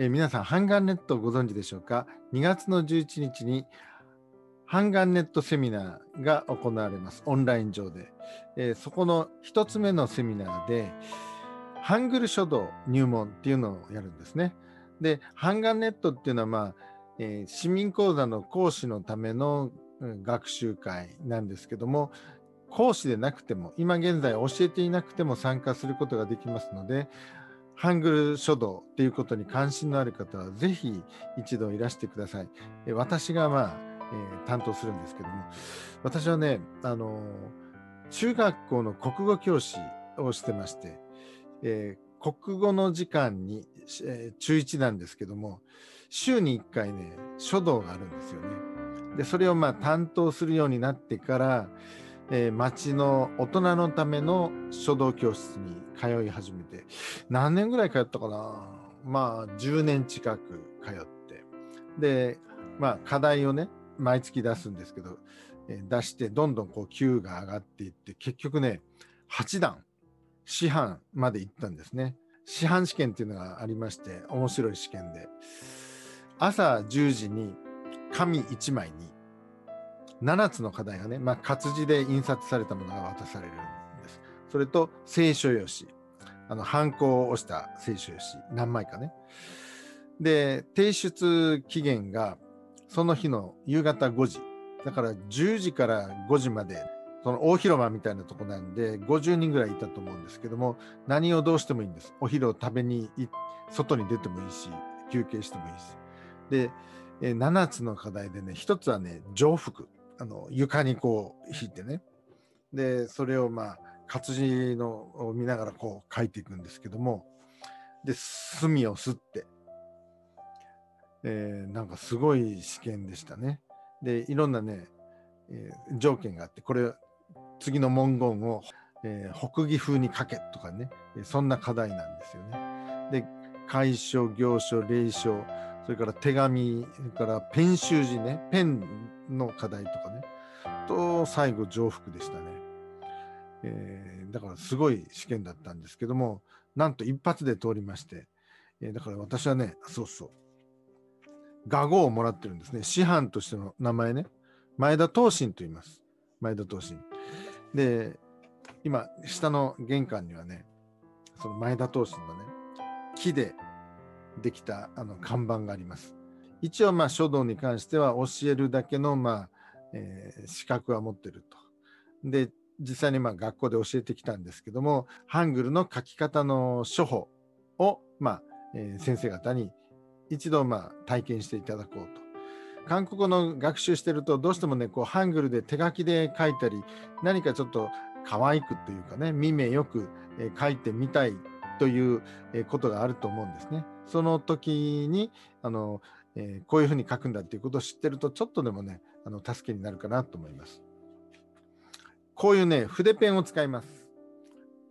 えー皆さん、ハンガンネットをご存知でしょうか ?2 月の11日に、ハンガンネットセミナーが行われます。オンライン上で。えーそこの一つ目のセミナーで、ハングル書道入門っていうのをやるんですね。で、ハンガンネットっていうのは、まあ、えー市民講座の講師のための学習会なんですけども、講師でなくても、今現在教えていなくても参加することができますので、ハングル書道っていうことに関心のある方は、ぜひ一度いらしてください。私が、まあえー担当するんですけども、私はね、あの中学校の国語教師をしてまして、えー国語の時間に、えー中1なんですけども、週に1回ね、書道があるんですよね。で、それをまあ担当するようになってから、えー町の大人のための書道教室に通い始めて、何年ぐらい通ったかな？まあ、10年近く通って。で、まあ、課題をね、毎月出すんですけど、えー出して、どんどんこう、級が上がっていって、結局ね、8段、師範まで行ったんですね。師範試験っていうのがありまして、面白い試験で、朝10時に紙1枚に、7つの課題がね、まあ、活字で印刷されたものが渡されるんです。それと、聖書用紙。あの、ハンコを押した聖書用紙、何枚かね。で、提出期限が、その日の夕方5時。だから10時から5時まで、その大広間みたいなとこなんで、50人ぐらいいたと思うんですけども、何をどうしてもいいんです。お昼を食べに、外に出てもいいし、休憩してもいいし。で、7つの課題でね、1つはね、上服。あの、床にこう引いてね。で、それをまあ、活字のを見ながらこう書いていくんですけども、で、墨を吸って、えーなんかすごい試験でしたね。で、いろんなね、えー条件があって、これ、次の文言を、えー北義風に書けとかね、えーそんな課題なんですよね。で、楷書、行書、霊書、それから手紙、それからペン習字ね、ペンの課題とかね、と、最後、上腹でしたね。えーだからすごい試験だったんですけども、なんと一発で通りまして、えーだから私はね、そうそう、画号をもらってるんですね。師範としての名前ね、前田東進と言います。前田東進。で、今、下の玄関にはね、その前田東進のね、木でできたあの看板があります。一応、まあ、書道に関しては教えるだけの、まあ、えー資格は持ってると。で、実際にまあ学校で教えてきたんですけども、ハングルの書き方の処方を、まあえー先生方に一度まあ体験していただこうと。韓国語の学習してるとどうしてもね、こうハングルで手書きで書いたり、何かちょっと可愛くというかね、見目よく書いてみたいということがあると思うんですね。その時に、あの、えーこういうふうに書くんだっていうことを知ってると、ちょっとでもね、あの助けになるかなと思います。こういうね、筆ペンを使います。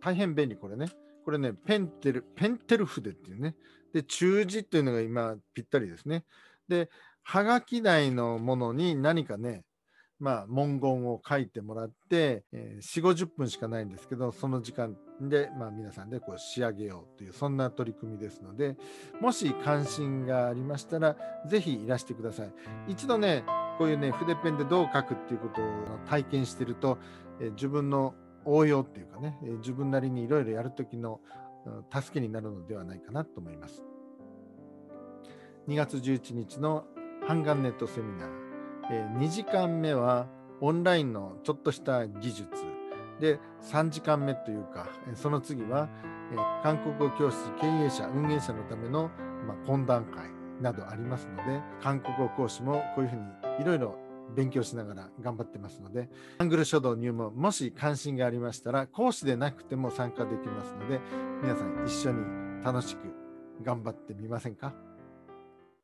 大変便利、これね。これね、ペンテル、ペンテル筆っていうね。で、中字っていうのが今ぴったりですね。で、はがき台のものに何かね、まあ、文言を書いてもらって、えー4、50分しかないんですけど、その時間で、まあ、皆さんでこう仕上げようという、そんな取り組みですので、もし関心がありましたら、ぜひいらしてください。一度ね、こういうね、筆ペンでどう書くっていうことを体験してると、えー自分の応用っていうかね、えー自分なりにいろいろやるときの助けになるのではないかなと思います。2月11日のハンガンネットセミナー、え2時間目はオンラインのちょっとした技術。で3時間目というかその次は、え韓国語教室経営者運営者のための、ま、懇談会などありますので韓国語講師もこういうふうにいろいろ勉強しながら頑張ってますのでハングル書道入門もし関心がありましたら講師でなくても参加できますので皆さん一緒に楽しく頑張ってみませんか？